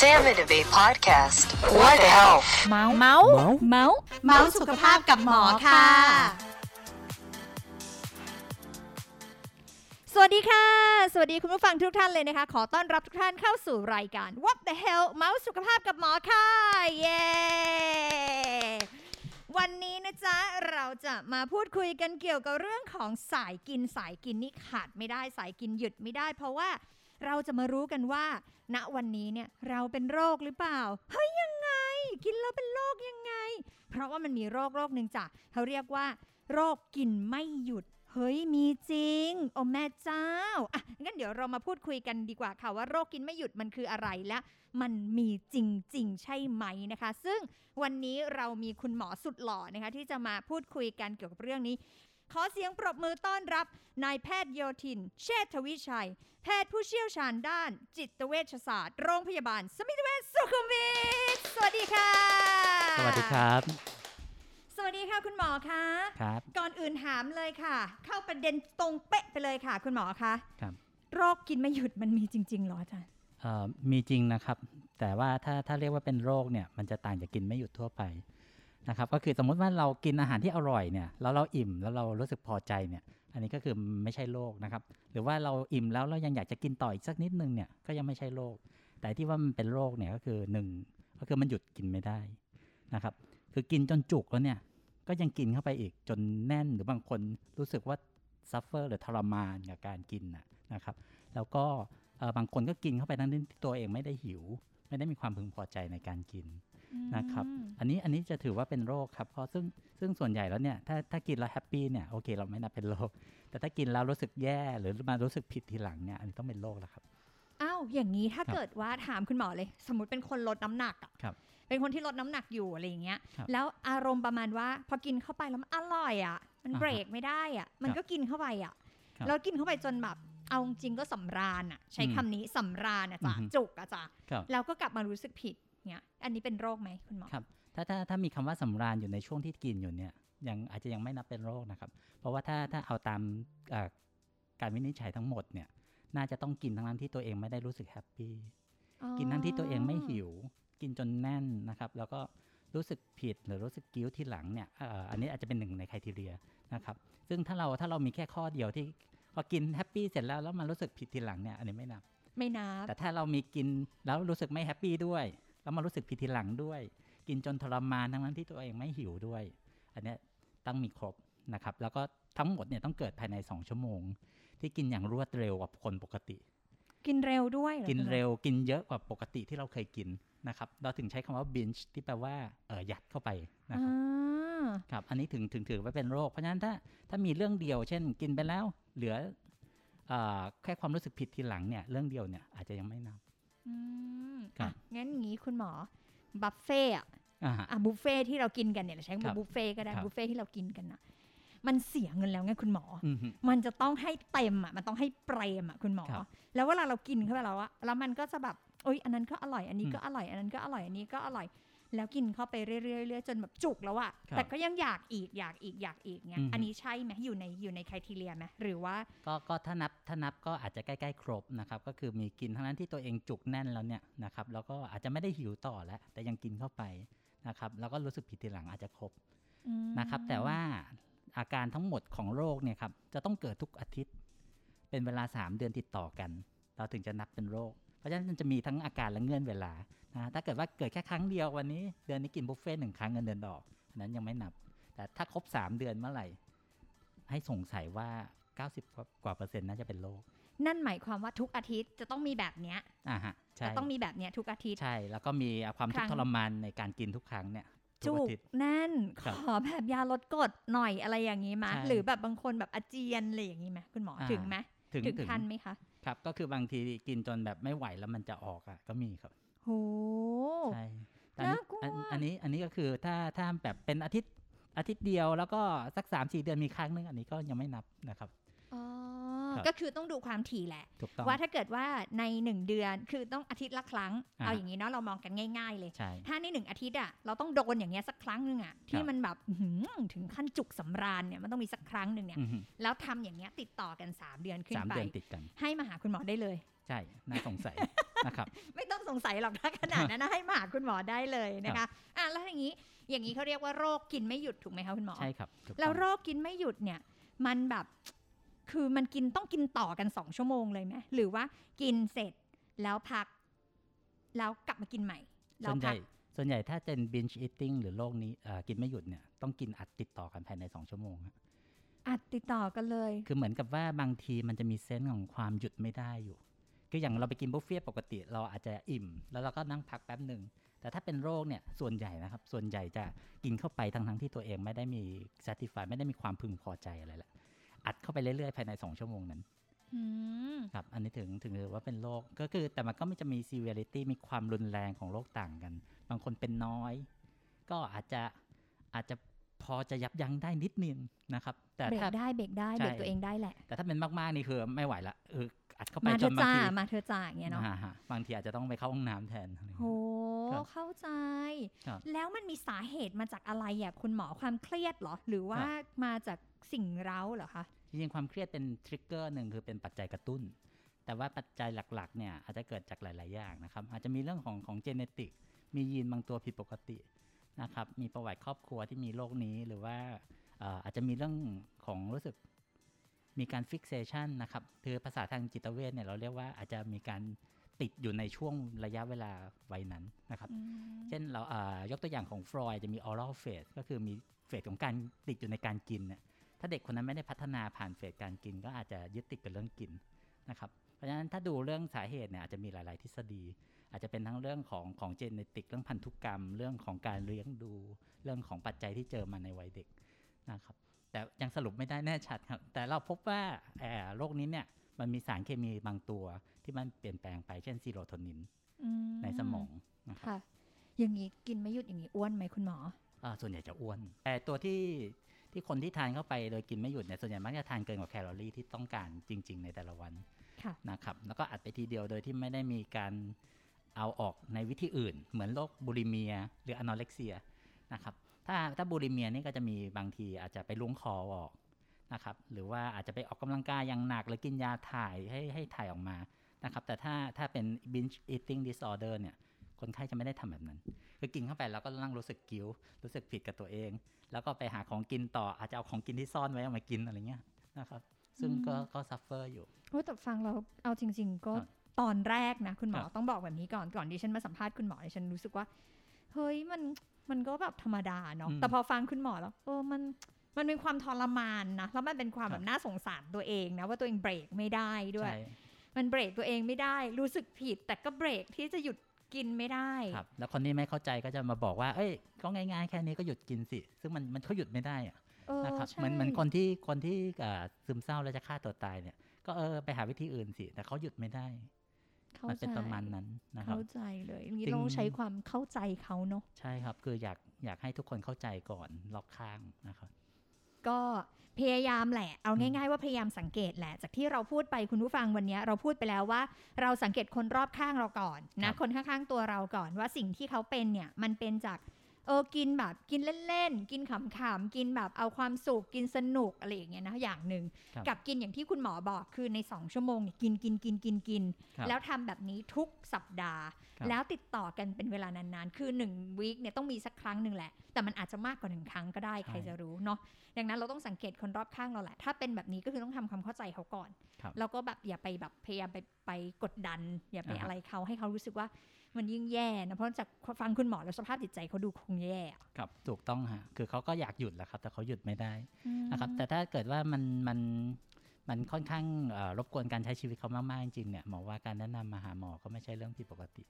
Sam and Abe podcast. What the hell? เมาส์เมาส์เมาส์เมาส์สุขภาพกับหมอค่ะ สวัสดีค่ะ สวัสดีคุณผู้ฟังทุกท่านเลยนะคะ ขอต้อนรับทุกท่านเข้าสู่รายการ What the hell เมาส์สุขภาพกับหมอค่ะ เย้ วันนี้นะจ๊ะ เราจะมาพูดคุยกันเกี่ยวกับเรื่องของสายกินสายกินนี่ขาดไม่ได้สายกินหยุดไม่ได้ เพราะว่า เราจะมารู้กันว่า ณวันนี้เนี่ยเราเป็นโรคหรือเปล่า เฮ้ยยังไง กินแล้วเป็นโรคยังไง เพราะว่ามันมีโรคโรคหนึ่งจ้ะเขาเรียกว่า โรคกินไม่หยุดเฮ้ยมีจริง โอ้แม่เจ้า อะงั้นเดี๋ยวเรามาพูดคุยกันดีกว่าค่ะว่าโรคกินไม่หยุดมันคืออะไรและ มันมีจริง ๆ ใช่ไหมนะคะ ซึ่งวันนี้เรามีคุณหมอสุดหล่อนะคะที่จะมาพูดคุยกันเกี่ยวกับเรื่องนี้ ขอเสียงปรบมือต้อนรับนายแพทย์โยธิน เชษฐวิชัย แพทย์ผู้เชี่ยวชาญด้าน จิตเวชศาสตร์ โรงพยาบาล สมิติเวชสุขุมวิทสวัสดีค่ะ สวัสดีครับ สวัสดีค่ะคุณหมอคะครับ ก่อนอื่นถามเลยค่ะ เข้าประเด็นตรงเป๊ะไปเลยค่ะ คุณหมอคะครับโรคกินไม่หยุดมันมีจริงๆเหรออาจารย์เอ่อมีจริงนะครับ แต่ว่าถ้าถ้าเรียกว่าเป็นโรคเนี่ยมันจะต่างจากกินไม่หยุดทั่วไป นะครับก็คือสมมุติว่าเรากินอาหารที่อร่อยเนี่ยแล้วเราอิ่มแล้วเรารู้สึกพอใจเนี่ยอันนี้ก็คือไม่ใช่โรคนะครับหรือว่าเราอิ่มแล้วเรายังอยากจะกินต่ออีกสักนิดนึงเนี่ยก็ยังไม่ใช่โรคแต่ที่ว่ามันเป็นโรคเนี่ยก็คือหนึ่งก็คือมันหยุดกินไม่ได้นะครับคือกินจนจุกแล้วเนี่ยก็ยังกินเข้าไปอีกจนแน่นหรือบางคนรู้สึกว่า suffer หรือทรมานกับการกินนะครับ แล้วก็บางคนก็กินเข้าไปทั้งที่ตัวเองไม่ได้หิว ไม่ได้มีความพึงพอใจในการกิน นะครับอืมอันนี้อันนี้จะถือว่าเป็นโรคครับ เพราะซึ่งซึ่งส่วนใหญ่แล้วเนี่ยถ้าถ้ากินแล้วแฮปปี้เนี่ยโอเคเราไม่นับเป็นโรค แต่ถ้ากินแล้วรู้สึกแย่หรือมารู้สึกผิดทีหลังเนี่ยอันนี้ต้องเป็นโรคแล้วครับ อ้าว อย่างนี้ถ้าครับเกิดว่าถามคุณหมอเลย สมมติเป็นคนลดน้ำหนักอะครับเป็นคนที่ลดน้ำหนักอยู่อะไรอย่างเงี้ยครับแล้วอารมณ์ประมาณว่า พอกินเข้าไปแล้วมันอร่อยอะมันอ่าฮะเบรกไม่ได้อะมันครับก็กินเข้าไปอะครับแล้วกินเข้าไปจนแบบเอาจริงๆก็สำราญอะใช้อืมคำนี้สำราญอะจ้ะอือฮึจุกอะจ้ะครับแล้วก็กลับมารู้สึกผิด เนี่ยอันนี้เป็นโรคไหมคุณหมอครับถ้าถ้าถ้ามีคำว่าสำราญอยู่ในช่วงที่กินอยู่เนี่ยยังอาจจะยังไม่นับเป็นโรคนะครับ เพราะว่าถ้าถ้าเอาตามเอ่อการวินิจฉัยทั้งหมดเนี่ยน่าจะต้องกินทั้งนั้นที่ตัวเองไม่ได้รู้สึกแฮปปี้กินทั้งที่ตัวเองไม่หิว กินจนแน่นนะครับ แล้วก็รู้สึกผิดหรือรู้สึกกิ้วที่หลังเนี่ยเอ่ออันนี้อาจจะเป็นหนึ่งในคุณทีเรียนะครับ ซึ่งถ้าเราถ้าเรามีแค่ข้อเดียวที่พอกินแฮปปี้เสร็จแล้วแล้วมันรู้สึกผิดทีหลังเนี่ยอันนี้ไม่นับ ไม่นับ แต่ถ้าเรามีกินแล้วรู้สึกไม่แฮปปี้ด้วย แล้วมารู้สึกผิดทีหลังด้วย กินจนทรมานทั้งนั้นที่ตัวเองไม่หิวด้วย อันเนี้ยต้องมีครบนะครับ แล้วก็ทั้งหมดเนี่ยต้องเกิดภายใน 2 ชั่วโมง ที่กินอย่างรวดเร็วกว่าคนปกติ กินเร็วด้วยหอกินคุณหมอเร็วกินเยอะกว่าปกติที่เราเคยกินนะครับ เราถึงใช้คำว่า binge ที่แปลว่าเออยัดเข้าไปนะครับอ่าครับ อันนี้ถึงถึงถือว่าเป็นโรค เพราะฉะนั้นถ้าถ้ามีเรื่องเดียว เช่น กินไปแล้วเหลือเออแค่ความรู้สึกผิดทีหลังเนี่ย เรื่องเดียวเนี่ยอาจจะยังไม่นับอืมครับอะ งั้นอย่างนี้คุณหมอบัฟเฟ่อะอ่าฮะอะบุฟเฟ่ที่เรากินกันเนี่ยเราใช้ครัคำบบุฟเฟ่ก็ได้ครับบุฟเฟ่ที่เรากินกันนะมันเสียเงินแล้วไงคุณหมออือฮึมันจะต้องให้เต็มอะ มันต้องให้เปรมอะคุณหมอครับแล้วเวลาเรากินเข้าไปแล้วอะแล้วมันก็จะแบบโอ๊ยอันนั้นก็อร่อย อันนี้อืมก็อร่อย อันนั้นก็อร่อย อันนี้ก็อร่อย แล้วกินเข้าไปเรื่อยๆเรื่อยๆจนแบบจุกแล้วอะครับแต่ก็ยังอยากอีกอยากอีกอยากอีกเงี้ยอือฮึอันนี้ใช่ไหมอยู่ในอยู่ในคุณทีเรียไหมหรือว่าก็ก็ถ้านับถ้านับก็อาจจะใกล้ๆครบนะครับก็คือมีกินทั้งนั้นที่ตัวเองจุกแน่นแล้วเนี่ยนะครับแล้วก็อาจจะไม่ได้หิวต่อแล้ว แต่ยังกินเข้าไปนะครับแล้วก็รู้สึกผิดทีหลังอาจจะครบอืมนะครับแต่ว่าอาการทั้งหมดของโรคเนี่ยครับจะต้องเกิดทุกอาทิตย์ เป็นเวลา 3 เดือนติดต่อกัน เราถึงจะนับเป็นโรค เพราะฉะนั้นมันจะมีทั้งอาการและเงื่อนเวลานะถ้าเกิดว่าเกิดแค่ครั้งเดียววันนี้เดือนนี้กินบุฟเฟ่ต์หนึ่งครั้งเงินเดือนดอกอันนั้นยังไม่นับ แต่ถ้าครบ 3 เดือนเมื่อไหร่ ให้สงสัยว่า 90 กว่าเปอร์เซ็นต์น่าจะเป็นโรคนั่นหมายความว่าทุกอาทิตย์จะต้องมีแบบเนี้ยอ่าฮะใช่จะต้องมีแบบเนี้ยทุกอาทิตย์ใช่แล้วก็มีความทุกครั้ข์งทรมานในการกินทุกครั้งเนี่ยทุจุกอากทิตย์แน่นขครับอแบบยาลดกรดหน่อยอะไรอย่างนี้ไหมใช่หรือแบบบางคนแบบอาเจียนอะไรอย่างนี้ไหมคุณหมออ่าถึงไหมถึงถึงถึงขั้นไหมคะ ครับก็คือบางทีกินจนแบบไม่ไหวแล้วมันจะออกอะ ก็มีครับโหใช่แต่อันนี้น่ากลัวอันอันนี้อันนี้ก็คือถ้าถ้าแบบเป็นอาทิตย์อาทิตย์เดียวแล้วก็สัก3ามสี่เดือนมีครั้งหนึงอันนี้ก็ยังไม่นับนะครับอ๋อครับ ก็คือต้องดูความถี่แหละถูกต้องว่าถ้าเกิดว่าในหนึ่งเดือนคือต้องอาทิตย์ละครั้งอ่าเอาอย่างนี้เนาะเรามองกันง่าย ๆ เลยใช่ถ้าในหนึ่งอาทิตย์อะเราต้องโดนอย่างเงี้ยสักครั้งหนึ่งอะที่ครับมันแบบอื้อหือถึงขั้นจุกสำราญเนี่ยมันต้องมีสักครั้งหนึ่งเนี่ยอือฮึแล้วทำอย่างเงี้ยติดต่อกัน 3 เดือนขึ้นสามไปเดือนติดกันให้มาหาคุณหมอได้เลยใช่น่าสงสัยนะครับไม่ต้องสงสัยหรอกถ้าขนาดนั้นนะให้มาหาคุณหมอได้เลยนะคะอะแล้วอย่างนี้อย่างนี้เขาเรียกว่าโรคกินไม่หยุดถูกไหมคะคุณหมอใช่ครับถูกต้องแล้วโรคกินไม่หยุดเนี่ยมันแบบ คือมันกินต้องกินต่อกันสองชั่วโมงเลยไหมหรือว่ากินเสร็จแล้วพัก แล้วกลับมากินใหม่แล้ส่ววนใหพัญ่กส่วนใหญ่ถ้าเป็น binge eating หรือโรคนี้เอ่อกินไม่หยุดเนี่ยต้องกินอัดติดต่อกันภายใน2ชั่วโมงฮะอัดติดต่อกันเลย คือเหมือนกับว่าบางทีมันจะมีเซนส์ของความหยุดไม่ได้อยู่คืออย่างเราไปกินบุฟเฟ่ต์ปกติเราอาจจะอิ่ม แล้วเราก็นั่งพักแป๊บหนึ่งแต่ถ้าเป็นโรคเนี่ยส่วนใหญ่นะครับ ส่วนใหญ่จะกินเข้าไปทั้งทั้งๆที่ตัวเองไม่ได้มี satisfy ไม่ได้มีความพึงพอใจอะไรแหละ อัดเข้าไปเรื่อยๆ ภายใน 2 ชั่วโมงนั้นอืมครับ อันนี้ถึงถึงถือว่าเป็นโรคก็คือแต่มันก็ไม่จะมี severity มีความรุนแรงของโรคต่างกัน บางคนเป็นน้อย ก็อาจจะอาจจะพ อจะยับยั้งได้นิดนึงนะครับ แต่เบรถ้ากได้เบรกได้ใช่เบรกตัวเองได้แหละ แต่ถ้าเป็นมากๆนี่คือไม่ไหวละเอออัดเข้าไปมาจเธอนบางจ้าทีมาเธอจ่าอย่างเงี้ยเนาะอ่าฮะบางทีอาจจะต้องไปเข้าห้องน้ำแทนอะไรอย่างโหเงี้ยครับเข้าใจครับแล้วมันมีสาเหตุมาจากอะไรอะคุณหมอความเครียดเหรอ หรือว่าครับมาจากสิ่งเร้าเหรอคะจริงๆความเครียดเป็นทริกเกอร์หนึ่งคือเป็นปัจจัยกระตุ้น แต่ว่าปัจจัยหลักๆเนี่ยอาจจะเกิดจากหลาย ๆ อย่างนะครับ อาจจะมีเรื่องของของ genetic มียีนบางตัวผิดปกติ นะครับมีประวัติครอบครัวที่มีโรคนี้หรือว่าเอ่ออาจจะมีเรื่องของรู้สึกมีการ fixation นะครับคือภาษาทางจิตเวชเนี่ยเราเรียกว่าอาจจะมีการติดอยู่ในช่วงระยะเวลาวัยนั้นนะครับอืมเช่นเราอ่ายกตัวอย่างของฟรอยด์จะมี oral phase ก็คือมี phase ของการติดอยู่ในการกินเนี่ยถ้าเด็กคนนั้นไม่ได้พัฒนาผ่าน phase การกิน ก็อาจจะยึดติดกับเรื่องกินนะครับ เพราะฉะนั้นถ้าดูเรื่องสาเหตุเนี่ยอาจจะมีหลาย ๆ ทฤษฎี อาจจะเป็นทั้งเรื่องของของเจเนติกเรื่องพันธุกรรม เรื่องของการเลี้ยงดู เรื่องของปัจจัยที่เจอมาในวัยเด็กนะครับ แต่ยังสรุปไม่ได้แน่ชัดครับ แต่เราพบว่าเอ่อโรคนี้เนี่ยมันมีสารเคมีบางตัวที่มันเปลี่ยนแปลงไปเช่นซีโรโทนินอืในสมองนะครับค่ะ อย่างนี้กินไม่หยุดอย่างนี้อ้วนไหมคุณหมออ่าส่วนใหญ่จะอ้วน แต่ตัวที่ที่คนที่ทานเข้าไปโดยกินไม่หยุดเนี่ยส่วนใหญ่มักจะทานเกินกว่าแคลอรี่ที่ต้องการจริง ๆ ในแต่ละวันค่ะนะครับแล้วก็อัดไปทีเดียวโดยที่ไม่ได้มีการ เอาออกในวิธีอื่น เหมือนโรคบูลิเมีย หรืออนอเร็กเซียนะครับถ้าถ้าบูลิเมียนี่ก็จะมีบางทีอาจจะไปล้วงคอออกนะครับหรือว่าอาจจะไปออกกำลังกายอย่างหนัก หรือกินยาถ่ายให้ให้ถ่ายออกมานะครับแต่ถ้าถ้าเป็น binge eating disorder เนี่ยคนไข้จะไม่ได้ทำแบบนั้น คือกินเข้าไปแล้วก็นั่งรู้สึกกิ้ว รู้สึกผิดกับตัวเอง แล้วก็ไปหาของกินต่อ อาจจะเอาของกินที่ซ่อนไว้เอามากินอะไรเงี้ยนะครับ ซึ่งก็ก็ suffer อยู่โอ้แต่ฟังเราเอาจริง ๆ ก็ครับ ตอนแรกนะคุณหมอครับต้องบอกแบบนี้ก่อนก่อนที่ฉันมาสัมภาษณ์คุณหมอดิฉันรู้สึกว่า เฮ้ยมันมันก็แบบธรรมดาเนาะแต่พอฟังคุณหมอแล้วเออมันมันเป็นความทรมานนะแล้วมันเป็นความแบบน่าสงสารตัวเองนะว่าตัวเองเบรกไม่ได้ด้วยใช่มันเบรกตัวเองไม่ได้ รู้สึกผิด แต่ก็เบรกที่จะหยุดกินไม่ได้ครับแล้วคนที่ไม่เข้าใจก็จะมาบอกว่า เอ้ย ก็ง่ายๆ แค่นี้ก็หยุดกินสิ ซึ่งมันมันเขาหยุดไม่ได้อะเออนะครับใช่เหมือนเหมือนคนที่คนที่เอ่อซึมเศร้าแล้วจะฆ่าตัวตายเนี่ย ก็เออไปหาวิธีอื่นสิ แต่เขาหยุดไม่ได้เข้า มันเป็นใจประมาณนั้นนะครับ เข้าใจเลยนี่จริงต้องใช้ความเข้าใจเขาเนาะใช่ครับ คืออยากอยากให้ทุกคนเข้าใจก่อนรอบข้างนะครับก็พยายามแหละ เอาง่าย ๆ ว่าพยายามสังเกตแหละ จากที่เราพูดไปคุณผู้ฟังวันนี้ เราพูดไปแล้วว่า เราสังเกตคนรอบข้างเราก่อนครันะบคนข้างๆตัวเราก่อนว่าสิ่งที่เขาเป็นเนี่ยมันเป็นจากเออกินแบบกินเล่นๆ กินขำๆ กินแบบเอาความสุขกินสนุกอะไรอย่างเงี้ยนะอย่างหนึ่งครับกับกินอย่างที่คุณหมอบอกคือใน 2 ชั่วโมงเนี่ยกินกินกินกินกินครับแล้วทำแบบนี้ทุกสัปดาห์ครับแล้วติดต่อกันเป็นเวลานานๆ คือ1วีคเนี่ยต้องมีสักครั้งหนึ่งแหละ แต่มันอาจจะมากกว่าหนึ่งครั้งก็ได้ใช่ใครจะรู้เนาะดังนั้นเราต้องสังเกตคนรอบข้างเราแหละ ถ้าเป็นแบบนี้ก็คือต้องทำความเข้าใจเขาก่อนครับแล้วก็แบบอย่าไปแบบพยายามไปไปกดดัน อย่าไปอ่าฮะอะไรเขาให้เขารู้สึกว่า มันยิ่งแย่นะเพราะจากฟังคุณหมอแล้วสภาพจิตใจเขาดูคงแย่อะครับถูกต้องฮะคือเขาก็อยากหยุดแหละครับ แต่เขาหยุดไม่ได้นะครับ แต่ถ้าเกิดว่ามันมันมันค่อนข้างเอ่อรบกวนการใช้ชีวิตเขามากๆจริงๆเนี่ยหมอว่าการแนะนำมาหาหมอก็ไม่ใช่เรื่องผิดปกติ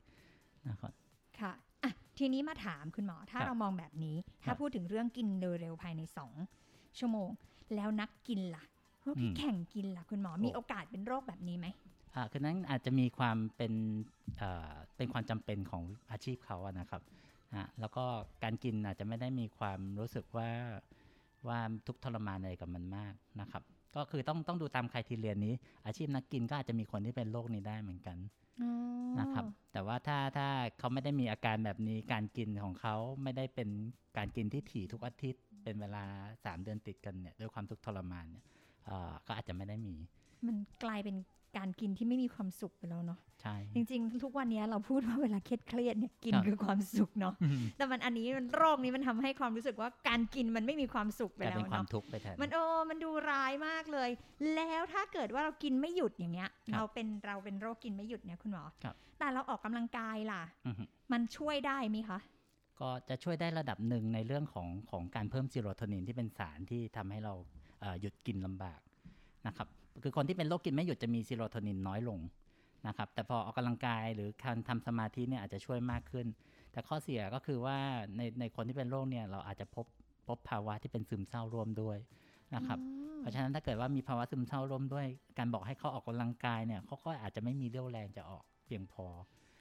นะครับค่ะอะทีนี้มาถามคุณหมอถ้าครับเรามองแบบนี้ครัถ้าบพูดถึงเรื่องกินเร็วๆภายใน2ชั่วโมง แล้วนักกินล่ะพวกที่อืมแข่งกินล่ะคุณหมอโอ้มีโอกาสเป็นโรคแบบนี้ไหมอ่า คือนั้นอาจจะมีความเป็นเอ่อเป็นความจำเป็นของอาชีพเขาอะนะครับฮะแล้วก็การกินอาจจะไม่ได้มีความรู้สึกว่าว่าทุกข์ทรมานอะไรกับมันมากนะครับ ก็คือต้องต้องดูตามใครทีเรียนนี้ อาชีพนักกินก็อาจจะมีคนที่เป็นโรคนี้ได้เหมือนกันนะครับ แต่ว่าถ้าถ้าเขาไม่ได้มีอาการแบบนี้การกินของเขาไม่ได้เป็นการกินที่ถี่ทุกอาทิตย์ เป็นเวลา 3 เดือนติดกันเนี่ยด้วยความทุกข์ทรมานเนี่ยเอ่อก็อาจจะไม่ได้มี มันกลายเป็น การกินที่ไม่มีความสุขไปแล้วเนาะใช่จริง ๆ ทุกวันนี้เราพูดว่าเวลาเครียดเครียดๆเนี่ยกินครับคือความสุขเนาะอืมแต่มันอันนี้มันโรคนี้มันทำให้ความรู้สึกว่าการกินมันไม่มีความสุขไปกลายแล้วเป็นความเนาะทุกข์ไปแทนมันโอ้มันดูร้ายมากเลย แล้วถ้าเกิดว่าเรากินไม่หยุดอย่างเงี้ยครับเราเป็นเราเป็นโรคกินไม่หยุดเนี่ยคุณหมอครับแต่เราออกกำลังกายล่ะอือฮึมันช่วยได้ไหมคะก็จะช่วยได้ระดับหนึ่งในเรื่องของของการเพิ่มซีโรโทนินที่เป็นสารที่ทำให้เราเอ่อหยุดกินลำบากนะครับ คือคนที่เป็นโรคกินไม่หยุดจะมีซีโรโทนินน้อยลงนะครับ แต่พอออกกำลังกายหรือการทำสมาธิเนี่ยอาจจะช่วยมากขึ้น แต่ข้อเสียก็คือว่าในในคนที่เป็นโรคเนี่ยเราอาจจะพบพบภาวะที่เป็นซึมเศร้าร่วมด้วยนะครับ เพราะฉะนั้นถ้าเกิดว่ามีภาวะซึมเศร้าร่วมด้วย การบอกให้เขาออกกำลังกายเนี่ยเขาก็อาจจะไม่มีเรี่ยวแรงจะออกเพียงพอ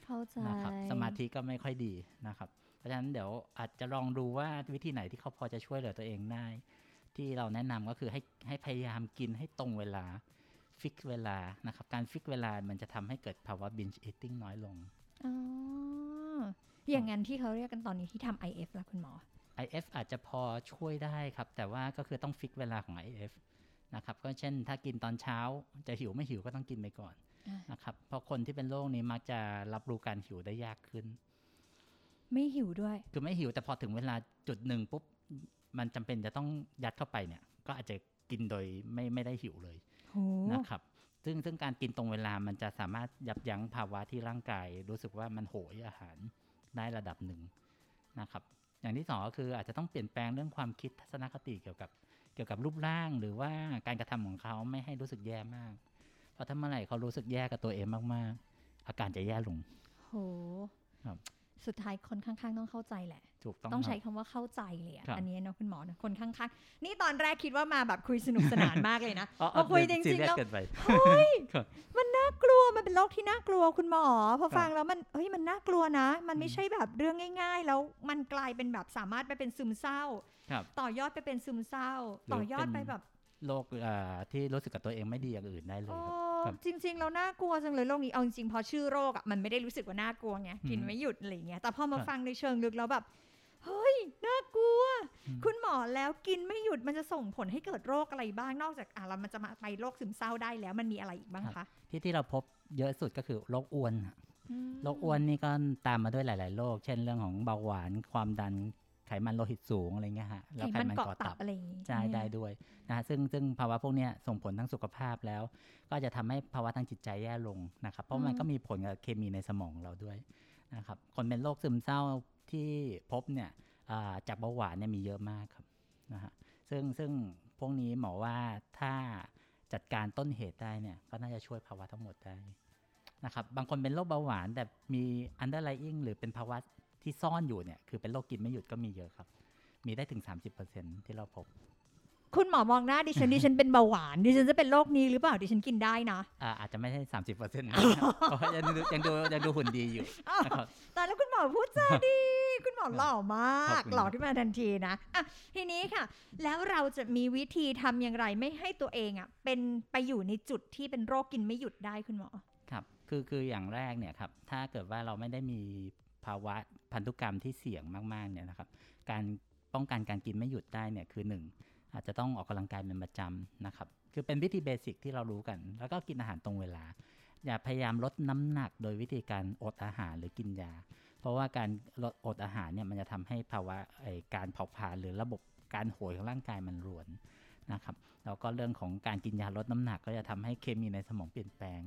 เข้าใจนะครับสมาธิก็ไม่ค่อยดีนะครับ เพราะฉะนั้นเดี๋ยวอาจจะลองดูว่าวิธีไหนที่เขาพอจะช่วยเหลือตัวเองได้ ที่เราแนะนำก็คือให้ให้พยายามกินให้ตรงเวลา fix เวลานะครับ การ fix เวลามันจะทำให้เกิดภาวะ binge eating น้อยลงอ๋ออย่างนั้นที่เขาเรียกกันตอนนี้ที่ทำ IF ล่ะคุณหมอ IF อาจจะพอช่วยได้ครับ แต่ว่าก็คือต้อง fix เวลาของ IF นะครับก็เช่นถ้ากินตอนเช้าจะหิวไม่หิวก็ต้องกินไปก่อนอ่านนะครับเพราะคนที่เป็นโรคนี้มักจะรับรู้การหิวได้ยากขึ้น ไม่หิวด้วย คือไม่หิวแต่พอถึงเวลาจุดหนึ่งปุ๊บ มันจำเป็นจะต้องยัดเข้าไปเนี่ย ก็อาจจะกินโดยไม่ไม่ได้หิวเลยโหนะครับ ซึ่งซึ่งการกินตรงเวลามันจะสามารถยับยั้งภาวะที่ร่างกาย รู้สึกว่ามันโหยอาหารได้ระดับหนึ่งนะครับ อย่างที่สองก็คืออาจจะต้องเปลี่ยนแปลงเรื่องความคิดทัศนคติเกี่ยวกับเกี่ยวกับรูปร่างหรือว่าการกระทำของเขาไม่ให้รู้สึกแย่มาก เพราะถ้าเมื่อไหร่เขารู้สึกแย่กับตัวเองมากๆ อาการจะแย่ลงโหครับ สุดท้ายคนข้างๆ ต้องเข้าใจแหละ ถูกต้องต้องคใช้รับคำว่าเข้าใจเลยอะครับอันนี้เนาะคุณหมอนะคนข้างๆ นี่ตอนแรกคิดว่ามาแบบคุยสนุกสนานมากเลยนะอ๋อพอคุยจซีริงเรีๆยสแล้วเกินไปกลัวมันเป็นโรคที่น่ากลัวคุณหมอพอครับฟังแล้วมันเฮ้ยมันน่ากลัวนะ มันไม่ใช่แบบเรื่องง่าย ๆ แล้วมันกลายเป็นแบบสามารถไปเป็นซึมเศร้าครับต่อยอดไปเป็นซึมเศร้าหรือต่อยอดเป็นไปแบบ โรคเอ่อที่รู้สึกกับตัวเองไม่ดีอย่างอื่นได้เลยโอ้ครับครับจริงๆแล้วน่ากลัวจังเลยโรคนี้เอาจริงๆพอชื่อโรคอะมันไม่ได้รู้สึกว่าน่ากลัวไงกินอืมไม่หยุดอะไรอย่างเงี้ยแต่พอมาครับฟังในเชิงลึกแล้วแบบเฮ้ยน่ากลัวอืมคุณหมอแล้วกินไม่หยุดมันจะส่งผลให้เกิดโรคอะไรบ้างนอกจากอะเรามันจะมาไปโรคซึมเศร้าได้แล้วมันมีอะไรอีกบ้างคะที่ที่เราพบเยอะสุดก็คือโรคอ้วนฮะอืมโรคอ้วนนี่ก็ตามมาด้วยหลาย ๆ โรคเช่นเรื่องของเบาหวานความดัน ไขมันโลหิตสูงอะไรเงี้ยฮะแล้วไขไขมันมันเกาะก่อตัตับบอะไรอย่างงี้ใช่หมได้ด้วยนะฮะซึ่งซึ่งภาวะพวกเนี้ยส่งผลทั้งสุขภาพแล้ว ก็จะทำให้ภาวะทางจิตใจแย่ลงนะครับ เพราะมันก็มีผลกับเคมีในสมองเราด้วยนะครับคนเป็นโรคซึมเศร้าที่พบเนี่ยอ่าจากเบาหวานเนี่ยมีเยอะมากครับนะฮะซึ่งซึ่งพวกนี้หมอว่าถ้าจัดการต้นเหตุได้เนี่ยก็น่าจะช่วยภาวะทั้งหมดได้นะครับบางคนเป็นโรคเบาหวานแต่มี underlying หรือเป็นภาวะ ที่ซ่อนอยู่เนี่ยคือเป็นโรคกินไม่หยุดก็มีเยอะครับ มีได้ถึง 30%ที่เราพบ คุณหมอมองหน้าดิฉันดิฉันเป็นเบาหวานดิฉันจะเป็นโรคนี้หรือเปล่าดิฉันกินได้นะอ่าอาจจะไม่ใช่สามสิบเปอร์เซ็นต์นะครับเพราะยังดูยังดูยังดูหุ่นดีอยู่นะครับแต่แล้วคุณหมอพูดจาดี คุณหมอหล่อมากขอบคุณหล่อขึ้นมาทันทีนะอะทีนี้ค่ะ แล้วเราจะมีวิธีทำอย่างไรไม่ให้ตัวเองอะเป็นไปอยู่ในจุดที่เป็นโรคกินไม่หยุดได้คุณหมอครับคือคืออย่างแรกเนี่ยครับถ้าเกิดว่าเราไม่ได้มี ภาวะพันธุกรรมที่เสี่ยงมากๆเนี่ยนะครับ การป้องกันการกินไม่หยุดได้เนี่ยคือหนึ่งอาจจะต้องออกกำลังกายเป็นประจำนะครับ คือเป็นวิธีเบสิกที่เรารู้กัน แล้วก็กินอาหารตรงเวลา อย่าพยายามลดน้ำหนักโดยวิธีการอดอาหารหรือกินยา เพราะว่าการลดอดอาหารเนี่ยมันจะทำให้ภาวะการเผาผลาญหรือระบบการโหยของร่างกายมันรวนนะครับแล้วก็เรื่องของการกินยาลดน้ำหนักก็จะทำให้เคมีในสมองเปลี่ยนแปลง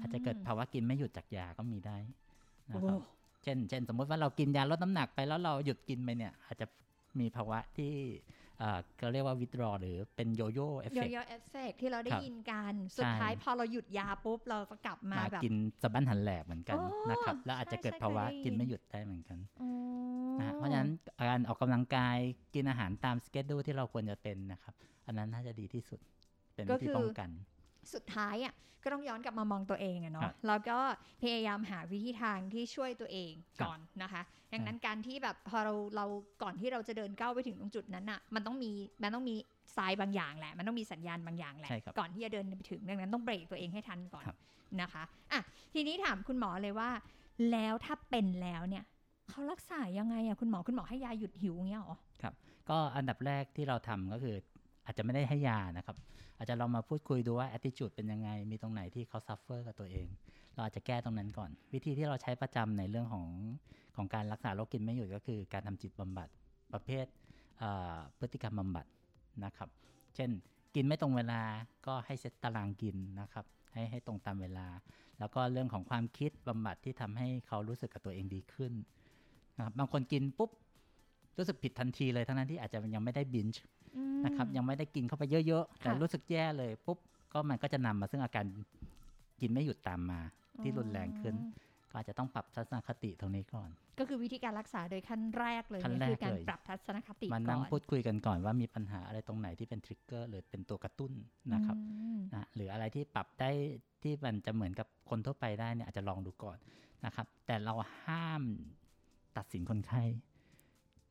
อาจจะเกิดภาวะกินไม่หยุดจากยาก็มีได้นะครับ เช่น เช่น สมมุติว่าเรากินยาลดน้ำหนักไปแล้วเราหยุดกินไปเนี่ย อาจจะมีภาวะที่เอ่อเราเรียกว่า withdraw หรือเป็นโยโย่เอฟโยเฟกโย่เอฟเฟกที่เราได้ครับยินกัน สุดท้ายใช่พอเราหยุดยาปุ๊บ เราจะกลับมามาแบบกินสะบั้นหันแหลกเหมือนกันอ๋อนะครับ แล้วอาจจะเกิดใช่ภาวะเคยได้ยินกินไม่หยุดได้เหมือนกันอ๋อนะฮะเพราะฉะนั้นการออกกำลังกายกินอาหารตามสเกจดูที่เราควรจะเป็นนะครับ อันนั้นน่าจะดีที่สุดเป็นวิธีป้องกัน สุดท้ายอะก็ต้องย้อนกลับมามองตัวเองอะครัเนาะบแล้วก็พยายามหาวิธีทางที่ช่วยตัวเองครับก่อนนะคะดังนั้นการที่แบบพอเราเราก่อนที่เราจะเดินก้าวไปถึงตรงจุดนั้นอะมันต้องมีมันต้องมีสายบางอย่างแหละ มันต้องมีสัญญาณบางอย่างแหละใช่ครับก่อนที่จะเดินไปถึงดังนั้นต้องเบรกตัวเองให้ทันก่อนครับนะคะอะทีนี้ถามคุณหมอเลยว่า แล้วถ้าเป็นแล้วเนี่ยเขารักษายังไงอะคุณหมอคุณหมอให้ยาหยุดหิวเงี้ยเหรอก็อันดับแรกที่เราทำก็คือ อาจจะไม่ได้ให้ยานะครับ อาจจะลองมาพูดคุยดูว่า attitude เป็นยังไง มีตรงไหนที่เขา suffer กับตัวเอง เราอาจจะแก้ตรงนั้นก่อน วิธีที่เราใช้ประจำในเรื่องของของการรักษาโรคกินไม่หยุดก็คือ การทำจิตบำบัดประเภทพฤติกรรมบำบัดนะครับ เช่น กินไม่ตรงเวลาก็ให้เซตตารางกินนะครับให้ให้ตรงตามเวลา แล้วก็เรื่องของความคิดบำบัดที่ทำให้เขารู้สึกกับตัวเองดีขึ้นนะครับบางคนกินปุ๊บรู้สึกผิดทันทีเลยทั้งนั้นที่อาจจะยังไม่ได้บินช์ นะครับยังไม่ได้กินเข้าไปเยอะๆ แต่ค่ะรู้สึกแย่เลยปุ๊บก็มันก็จะนำมาซึ่งอาการกินไม่หยุดตามมา ที่รุนแรงขึ้น ก็อาจจะต้องปรับทัศนคติตรงนี้ก่อน ก็คือวิธีการรักษาโดยขั้นแรกเลยขั้นเนี่ยแรกคือการเลยปรับทัศนคติมาก่นั่งอนพูดคุยกันก่อนว่ามีปัญหาอะไรตรงไหนที่เป็นทริกเกอร์หรือเป็นตัวกระตุ้นนะครับอืมนะหรืออะไรที่ปรับได้ที่มันจะเหมือนกับคนทั่วไปได้เนี่ยอาจจะลองดูก่อนนะครับ แต่เราห้ามตัดสินคนไข้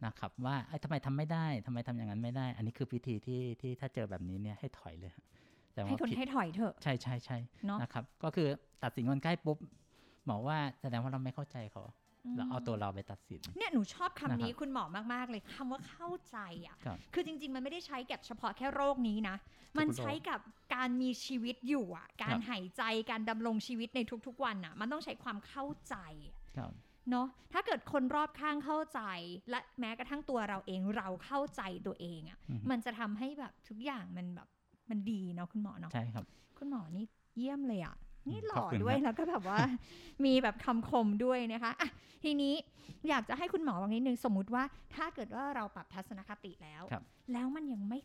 นะครับว่าเอ้ยทำไมทำไม่ได้ทำไมทำอย่างนั้นไม่ได้ อันนี้คือวิธีที่ที่ถ้าเจอแบบนี้เนี่ยให้ถอยเลยฮะแต่ให้ว่าคนผิดให้ถอยเถอะ ใช่ใช่ใช่เนาะนะครับ ก็คือตัดสินคนไข้ปุ๊บหมอว่าแสดงว่าเราไม่เข้าใจเขาเราเอาตัวเราไปตัดสิน เนี่ยหนูชอบคำนี้นะครับคุณหมอมาก ๆ เลยคำว่าเข้าใจอะครับคือจริง ๆ มันไม่ได้ใช้กับเฉพาะแค่โรคนี้นะ มันโรคใช้กับการมีชีวิตอยู่อะ การครับหายใจ การดำรงชีวิตในทุก ๆ วันอะ มันต้องใช้ความเข้าใจครับ เนาะถ้าเกิดคนรอบข้างเข้าใจ และแม้กระทั่งตัวเราเองเราเข้าใจตัวเองอะอือฮึมันจะทำให้แบบทุกอย่างมันแบบมันดีเนาะคุณหมอเนาะใช่ครับ คุณหมอนี่เยี่ยมเลยอะนี่หล่ขออบคุณด้วยครับแล้วก็แบบว่ามีแบบคำคมด้วยนะคะอะทีนี้อยากจะให้คุณหมอวังนิดนึงสมมุติว่า ถ้าเกิดว่าเราปรับทัศนคติแล้วครับแล้วมันยังไม่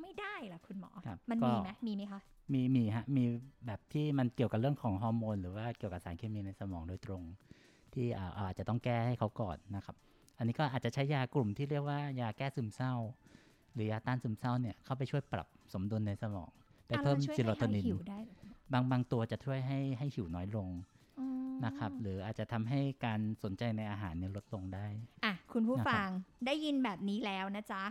ไม่ได้ล่ะคุณหมอครับมันก็มีไหมมีไหมคะ มีมีฮะ มีแบบที่มันเกี่ยวกับเรื่องของฮอร์โมนหรือว่าเกี่ยวกับสารเคมีในสมองโดยตรง ที่อ่าอาจจะต้องแก้ให้เขาก่อนนะครับ อันนี้ก็อาจจะใช้ยากลุ่มที่เรียกว่ายาแก้ซึมเศร้า หรือยาต้านซึมเศร้าเนี่ยเข้าไปช่วยปรับสมดุลในสมองไปอะเพิ่มนช่วยซีโรโทให้นินหิวได้เหรอคุณหมอบางบางตัวจะช่วยให้ให้หิวน้อยลงอ๋อ นะครับ หรืออาจจะทำให้การสนใจในอาหารเนี่ยลดลงได้ อะ คุณผู้นะครับฟังได้ยินแบบนี้แล้วนะจ๊ะ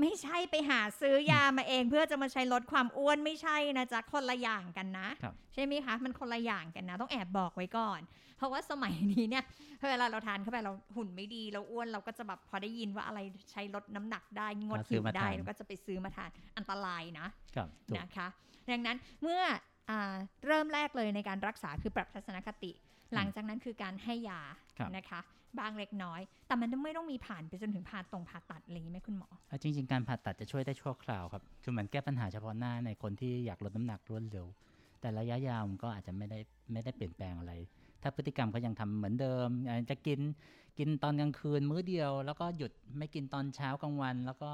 ไม่ใช่ไปหาซื้อยามาเองเพื่อจะมาใช้ลดความอ้วนไม่ใช่นะจ๊ะ คนละอย่างกันนะครับใช่ไหมคะ มันคนละอย่างกันนะ ต้องแอบบอกไว้ก่อน เพราะว่าสมัยนี้เนี่ยเวลาเราทานเข้าไปเราหุ่นไม่ดีเราอ้วนเราก็จะแบบพอได้ยินว่าอะไรใช้ลดน้ำหนักได้งดก็ซื้หิอวมาได้ทานเราก็จะไปซื้อมาทานอันตรายนะครับถูกนะคะ ดังนั้นเมื่ออา เริ่มแรกเลยในการรักษาคือปรับทัศนคติ หลังจากนั้นคือการให้ยาครับนะคะ บางเล็กน้อย แต่มันไม่ต้องมีผ่านไปจนถึงผ่าตรงผ่าตัดอะไรอย่างนี้ไหมคุณหมออะจริง ๆ การผ่าตัดจะช่วยได้ชั่วคราวครับคือเหมือนแก้ปัญหาเฉพาะหน้าในคนที่อยากลดน้ำหนักรวดเร็ว แต่ระยะยาวมันก็อาจจะไม่ได้ไม่ได้เปลี่ยนแปลงอะไร ถ้าพฤติกรรมเขายังทำเหมือนเดิมอาจจะกินกินตอนกลางคืนมื้อเดียว แล้วก็หยุดไม่กินตอนเช้ากลางวันแล้วก็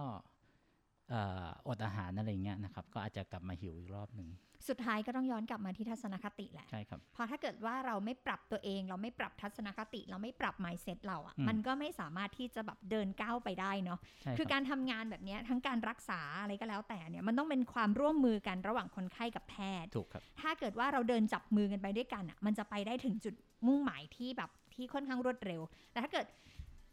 เอ่ออดอาหารอะไรอย่างเงี้ยนะครับ ก็อาจจะกลับมาหิวอีกรอบหนึ่ง สุดท้ายก็ต้องย้อนกลับมาที่ทัศนคติแหละใช่ครับเพราะถ้าเกิดว่าเราไม่ปรับตัวเอง เราไม่ปรับทัศนคติ เราไม่ปรับ mindset เราอะ่ะอืมมันก็ไม่สามารถที่จะแบบเดินก้าวไปได้เนาะใช่คือครับการทำงานแบบเนี้ยทั้งการรักษาอะไรก็แล้วแต่เนี่ยมันต้องเป็นความร่วมมือกันระหว่างคนไข้กับแพทย์ถูกครับถ้าเกิดว่าเราเดินจับมือกันไปด้วยกันอะมันจะไปได้ถึงจุดมุ่งหมายที่แบบที่ค่อนข้างรวดเร็ว แต่ถ้าเกิด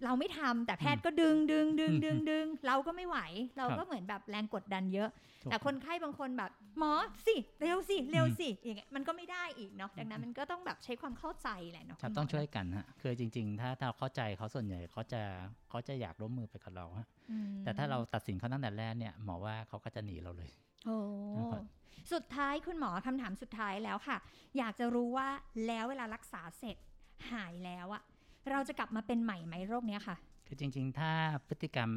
เราไม่ทำแต่แพทย์ก็ดึงดึงดึงดึงดึงเราก็ไม่ไหว เราก็เหมือนแบบแรงกดดันเยอะถูกแต่คนไข้บางคนแบบ หมอสิเร็วสิเร็วสิอย่างเงี้ยมันก็ไม่ได้อีกเนาะดังนั้นมันก็ต้องแบบใช้ความเข้าใจแหละเนาะครับณหมต้องช่วยกันฮะคือจริงๆถ้าถ้าเราเข้าใจเขาส่วนใหญ่เขาจะเขาจะอยากร่วมมือไปกับเราฮะอืมแต่ถ้าเราตัดสินเขาตั้งแต่แรกเนี่ยหมอว่าเขาก็จะหนีเราเลยโอ้นะครับสุดท้ายคุณหมอคำถามสุดท้ายแล้วค่ะ อยากจะรู้ว่าแล้วเวลารักษาเสร็จหายแล้วอะ เราจะกลับมาเป็นใหม่ไหมโรคเนี้ยค่ะ คือจริง ๆ ถ้าพฤติกรรม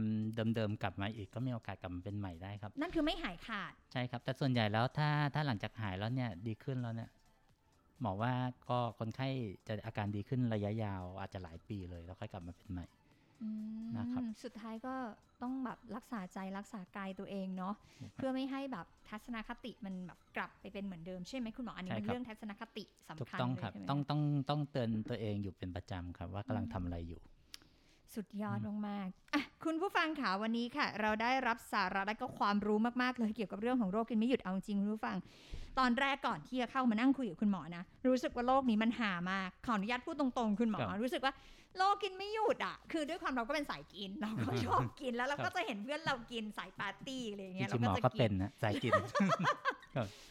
เดิมๆกลับมาอีกก็มีโอกาสกลับมาเป็นใหม่ได้ครับ นั่นคือไม่หายขาด ใช่ครับ แต่ส่วนใหญ่แล้วถ้าถ้าหลังจากหายแล้วเนี่ยดีขึ้นแล้วเนี่ยหมอว่าก็คนไข้จะอาการดีขึ้นระยะยาวอาจจะหลายปีเลยแล้วค่อยกลับมาเป็นใหม่อืม นะครับสุดท้ายก็ต้องแบบรักษาใจรักษากายตัวเองเนาะครับเพื่อไม่ให้แบบทัศนคติมันแบบกลับไปเป็นเหมือนเดิมใช่ไหมคุณหมออันนี้ใช่มันครับเรื่องทัศนคติสำถูกคัญต้องเลยครับใช่ไหมต้องคะต้องต้องเตือนตัวเองอยู่เป็นประจำครับว่ากำลังทำอะไรอยู่ สุดยอดมากๆอะคุณผู้ฟังค่ะวันนี้ค่ะ เราได้รับสาระและก็ความรู้มากๆเลยเกี่ยวกับเรื่องของโรคกินไม่หยุดเอาจริงคุณผู้ฟัง ตอนแรกก่อนที่จะเข้ามานั่งคุยกับคุณหมอนะรู้สึกว่าโรคนี้มันหามากขออนุญาตพูดตรงๆ คุณหมอครับรู้สึกว่าโรคกินไม่หยุดอะคือด้วยความเราก็เป็นสายกินเราก็ชอบกินแล้วเราครัก็บจะเห็นเพื่อนเรากินสายปาร์ตี้อะไรอย่างจเงี้ยริงๆหมอจะก็เป็นนะสายกิน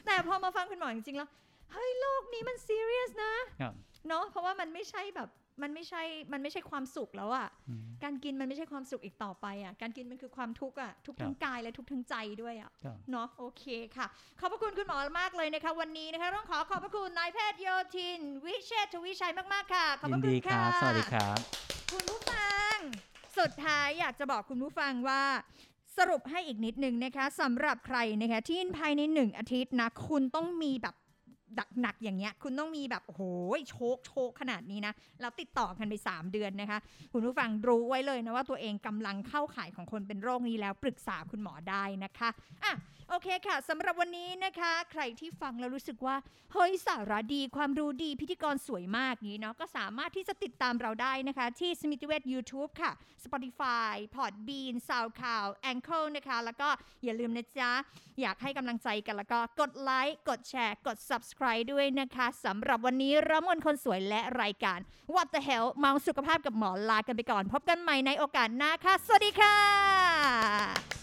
แต่พอมาฟังคุณหมอจริงๆแล้วเฮ้ยโรคนี้มันซีเรียสนะครับ เนาะเพราะว่ามันไม่ใช่แบบมันไม่ใช่ มันไม่ใช่ความสุขแล้วอะอืมการกินมันไม่ใช่ความสุขอีกต่อไปอะ การกินมันคือความทุกข์อะ ทุกข์ทั้งกายและทุกข์ทั้งใจด้วยอะครับเนาะ โอเคค่ะ ขอบพระคุณคุณหมอมากเลยนะคะ วันนี้นะคะ ต้องขอขอบพระคุณนายแพทย์โยธิน วิเชษฐวิชัยมากๆค่ะ ขอบพยิระนคุดีณคค่ะรับสวัสดีครับ คุณผู้ฟัง สุดท้ายอยากจะบอกคุณผู้ฟังว่าสรุปให้อีกนิดนึงนะคะสำหรับใครนะคะที่ภายในหนึ่งอาทิตย์นะคุณต้องมีแบบ หนักๆอย่างเงี้ย คุณต้องมีแบบโอ้โหโชคโชคขนาดนี้นะแล้วติดต่อกันไป 3 เดือนนะคะ คุณผู้ฟังรู้ไว้เลยนะว่าตัวเองกำลังเข้าข่ายของคนเป็นโรคนี้แล้วปรึกษาคุณหมอได้นะคะอะ โอเคค่ะสำหรับวันนี้นะคะ ใครที่ฟังแล้วรู้สึกว่า เฮ้ยสาระดีความรู้ดีพิธีกรสวยมากนี้เนาะก็สามารถที่จะติดตามเราได้นะคะ ที่ s m i t h w e t YouTube ค่ะ Spotify Podbean SoundCloud Anchor นะคะ แล้วก็อย่าลืมนะจ๊ะ อยากให้กำลังใจกันแล้วก็กดไลค์กดแชร์ กด Subscribe ด้วยนะคะสำหรับวันนี้ระมนคนสวยและรายการ What the Hell เมาสุขภาพกับหมอลากันไปก่อน พบกันใหม่ในโอกาสหน้าค่ะ สวัสดีค่ะ